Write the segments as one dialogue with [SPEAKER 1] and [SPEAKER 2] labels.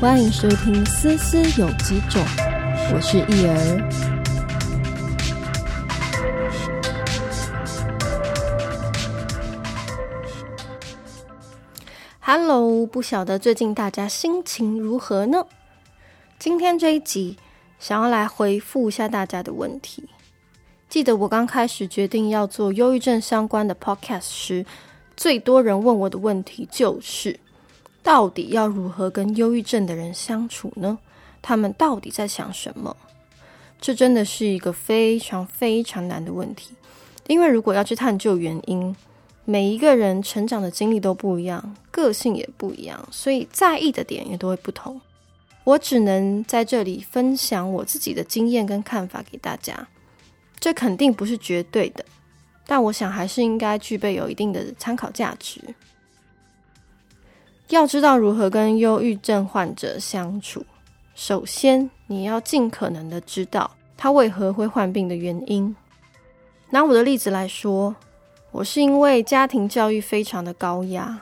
[SPEAKER 1] 欢迎收听《思思有几种》，我是易儿。Hello，不晓得最近大家心情如何呢？今天这一集想要来回复一下大家的问题。记得我刚开始决定要做忧郁症相关的 podcast 时，最多人问我的问题就是：到底要如何跟忧郁症的人相处呢？他们到底在想什么？这真的是一个非常非常难的问题，因为如果要去探究原因，每一个人成长的经历都不一样，个性也不一样，所以在意的点也都会不同。我只能在这里分享我自己的经验跟看法给大家。这肯定不是绝对的，但我想还是应该具备有一定的参考价值。要知道如何跟忧郁症患者相处，首先你要尽可能的知道他为何会患病的原因。拿我的例子来说，我是因为家庭教育非常的高压，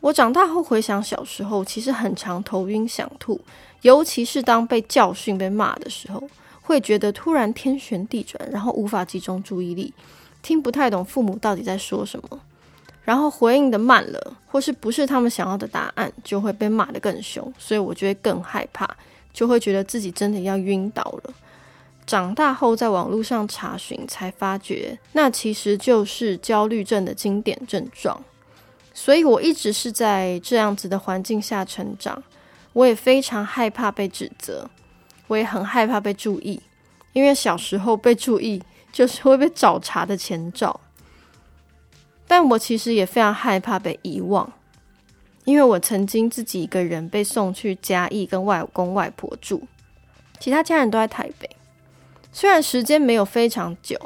[SPEAKER 1] 我长大后回想小时候，其实很常头晕想吐，尤其是当被教训、被骂的时候。会觉得突然天旋地转，然后无法集中注意力，听不太懂父母到底在说什么，然后回应的慢了，或是不是他们想要的答案，就会被骂得更凶，所以我就会更害怕，就会觉得自己真的要晕倒了。长大后在网络上查询，才发觉那其实就是焦虑症的经典症状，所以我一直是在这样子的环境下成长，我也非常害怕被指责。我也很害怕被注意，因为小时候被注意就是会被找茬的前兆。但我其实也非常害怕被遗忘，因为我曾经自己一个人被送去嘉义跟外公外婆住，其他家人都在台北。虽然时间没有非常久，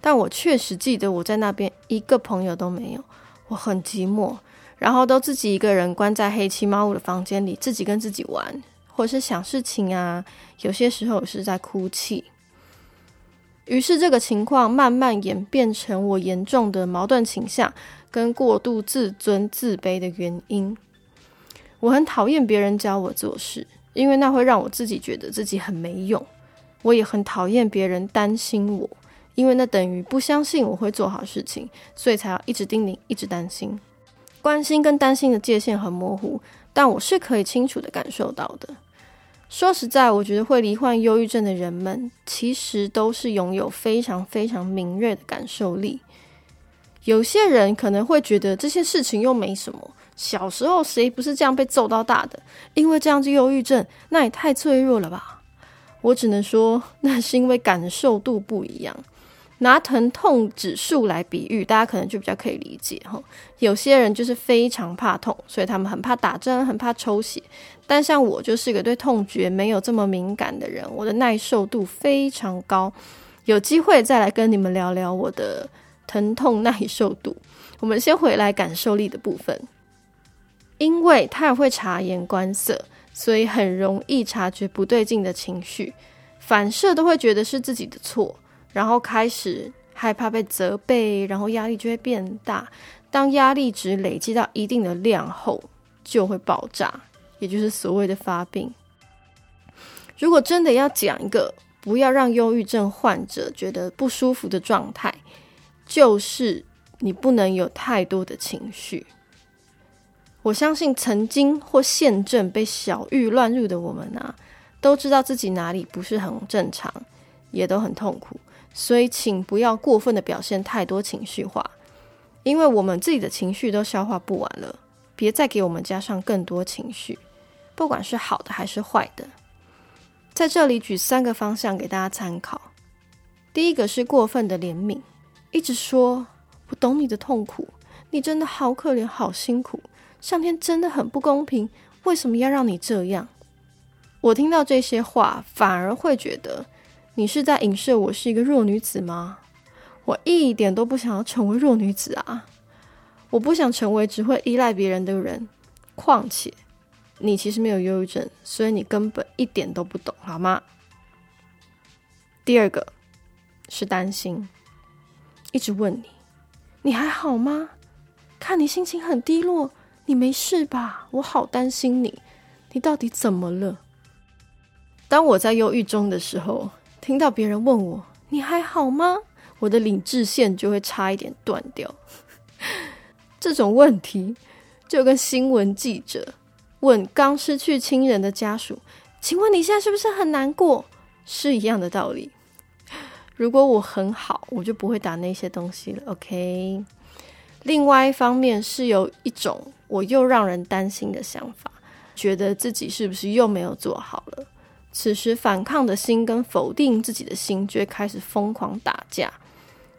[SPEAKER 1] 但我确实记得我在那边一个朋友都没有，我很寂寞，然后都自己一个人关在黑漆麻屋的房间里，自己跟自己玩。或是想事情啊，有些时候是在哭泣。于是这个情况慢慢演变成我严重的矛盾倾向跟过度自尊自卑的原因。我很讨厌别人教我做事，因为那会让我自己觉得自己很没用。我也很讨厌别人担心我，因为那等于不相信我会做好事情，所以才要一直叮咛，一直担心。关心跟担心的界限很模糊，但我是可以清楚的感受到的。说实在，我觉得会罹患忧郁症的人们，其实都是拥有非常非常敏锐的感受力。有些人可能会觉得这些事情又没什么，小时候谁不是这样被揍到大的？因为这样就忧郁症，那也太脆弱了吧？我只能说，那是因为感受度不一样。拿疼痛指数来比喻，大家可能就比较可以理解哈。有些人就是非常怕痛，所以他们很怕打针，很怕抽血。但像我就是一个对痛觉没有这么敏感的人，我的耐受度非常高。有机会再来跟你们聊聊我的疼痛耐受度。我们先回来感受力的部分，因为他会察言观色，所以很容易察觉不对劲的情绪，反射都会觉得是自己的错。然后开始害怕被责备，然后压力就会变大。当压力值累积到一定的量后，就会爆炸，也就是所谓的发病。如果真的要讲一个不要让忧郁症患者觉得不舒服的状态，就是你不能有太多的情绪。我相信曾经或现正被小郁乱入的我们啊，都知道自己哪里不是很正常，也都很痛苦。所以，请不要过分的表现太多情绪化，因为我们自己的情绪都消化不完了，别再给我们加上更多情绪，不管是好的还是坏的。在这里举三个方向给大家参考。第一个是过分的怜悯，一直说我懂你的痛苦，你真的好可怜，好辛苦，上天真的很不公平，为什么要让你这样？我听到这些话，反而会觉得。你是在影射我是一个弱女子吗？我一点都不想要成为弱女子啊！我不想成为只会依赖别人的人。况且，你其实没有忧郁症，所以你根本一点都不懂，好吗？第二个是担心，一直问你，你还好吗？看你心情很低落，你没事吧？我好担心你。你到底怎么了？当我在忧郁中的时候，听到别人问我你还好吗？我的理智线就会差一点断掉。这种问题就跟新闻记者问刚失去亲人的家属：“请问你现在是不是很难过？”是一样的道理。如果我很好，我就不会打那些东西了。OK。另外一方面是有一种我又让人担心的想法，觉得自己是不是又没有做好了？此时反抗的心跟否定自己的心就会开始疯狂打架，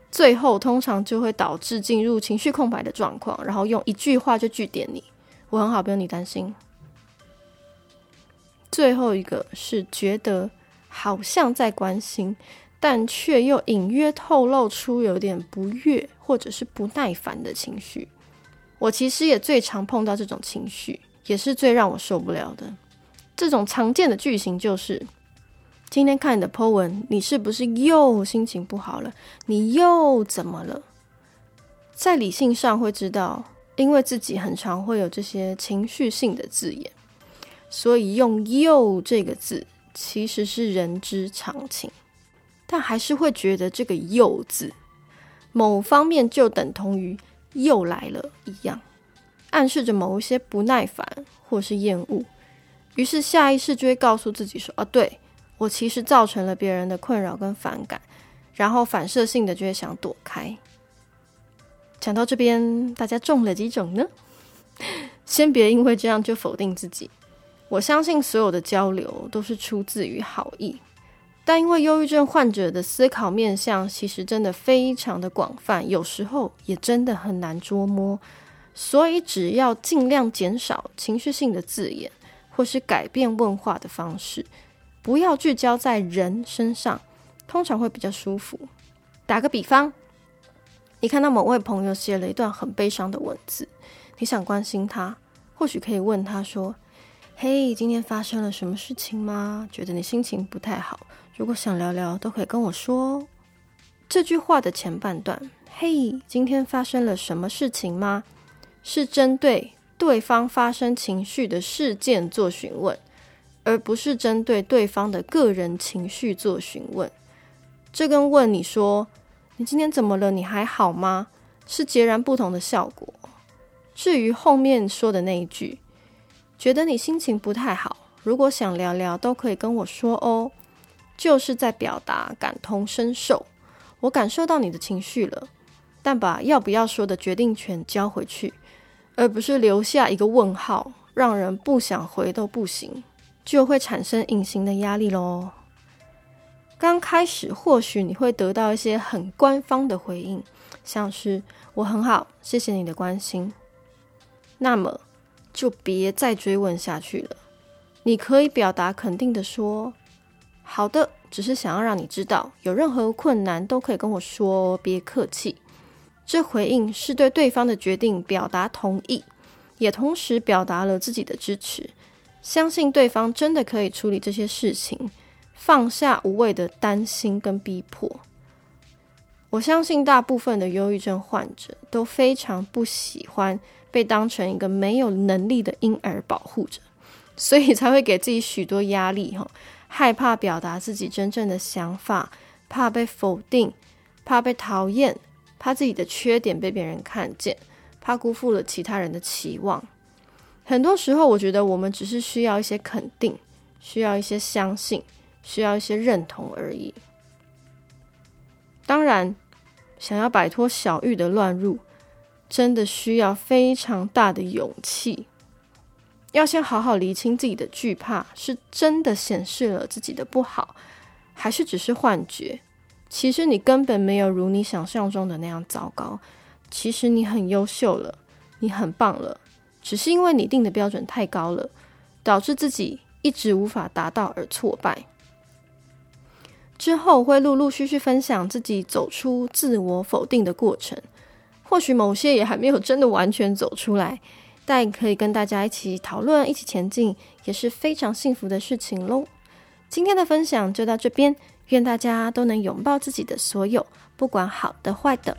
[SPEAKER 1] 最后通常就会导致进入情绪空白的状况，然后用一句话就据点你：我很好，不用你担心。最后一个是觉得好像在关心。但却又隐约透露出有点不悦或者是不耐烦的情绪。我其实也最常碰到这种情绪，也是最让我受不了的。这种常见的句型就是：今天看你的 po 文，你是不是又心情不好了？你又怎么了？在理性上会知道，因为自己很常会有这些情绪性的字眼，所以用“又”这个字其实是人之常情。但还是会觉得这个“又”字，某方面就等同于又来了一样，暗示着某一些不耐烦或是厌恶。于是下意识就会告诉自己说：“啊，对我其实造成了别人的困扰跟反感。”然后反射性的就会想躲开。讲到这边，大家中了几种呢？先别因为这样就否定自己。我相信所有的交流都是出自于好意。但因为忧郁症患者的思考面向其实真的非常的广泛，有时候也真的很难捉摸，所以只要尽量减少情绪性的字眼，或是改变问话的方式，不要聚焦在人身上，通常会比较舒服。打个比方，你看到某位朋友写了一段很悲伤的文字，你想关心他，或许可以问他说：“嘿，今天发生了什么事情吗？觉得你心情不太好。”如果想聊聊，都可以跟我说。这句话的前半段，“嘿，今天发生了什么事情吗？”是针对对方发生情绪的事件做询问，而不是针对对方的个人情绪做询问。这跟问你说“你今天怎么了？你还好吗？”是截然不同的效果。至于后面说的那一句，“觉得你心情不太好，如果想聊聊，都可以跟我说哦。”就是在表达感同身受，我感受到你的情绪了，但把要不要说的决定权交回去，而不是留下一个问号，让人不想回都不行，就会产生隐形的压力喽。刚开始或许你会得到一些很官方的回应，像是我很好，谢谢你的关心，那么就别再追问下去了。你可以表达肯定的说。好的，只是想要让你知道，有任何困难都可以跟我说，别客气。这回应是对对方的决定表达同意，也同时表达了自己的支持，相信对方真的可以处理这些事情，放下无谓的担心跟逼迫。我相信大部分的忧郁症患者都非常不喜欢被当成一个没有能力的婴儿保护着，所以才会给自己许多压力哈。害怕表达自己真正的想法，怕被否定，怕被讨厌，怕自己的缺点被别人看见，怕辜负了其他人的期望。很多时候，我觉得我们只是需要一些肯定，需要一些相信，需要一些认同而已。当然，想要摆脱小玉的乱入，真的需要非常大的勇气。要先好好厘清自己的惧怕，是真的显示了自己的不好，还是只是幻觉？其实你根本没有如你想象中的那样糟糕。其实你很优秀了，你很棒了，只是因为你定的标准太高了，导致自己一直无法达到而挫败。之后会陆陆续续分享自己走出自我否定的过程，或许某些也还没有真的完全走出来。但可以跟大家一起讨论、一起前进，也是非常幸福的事情喽。今天的分享就到这边，愿大家都能拥抱自己的所有，不管好的坏的。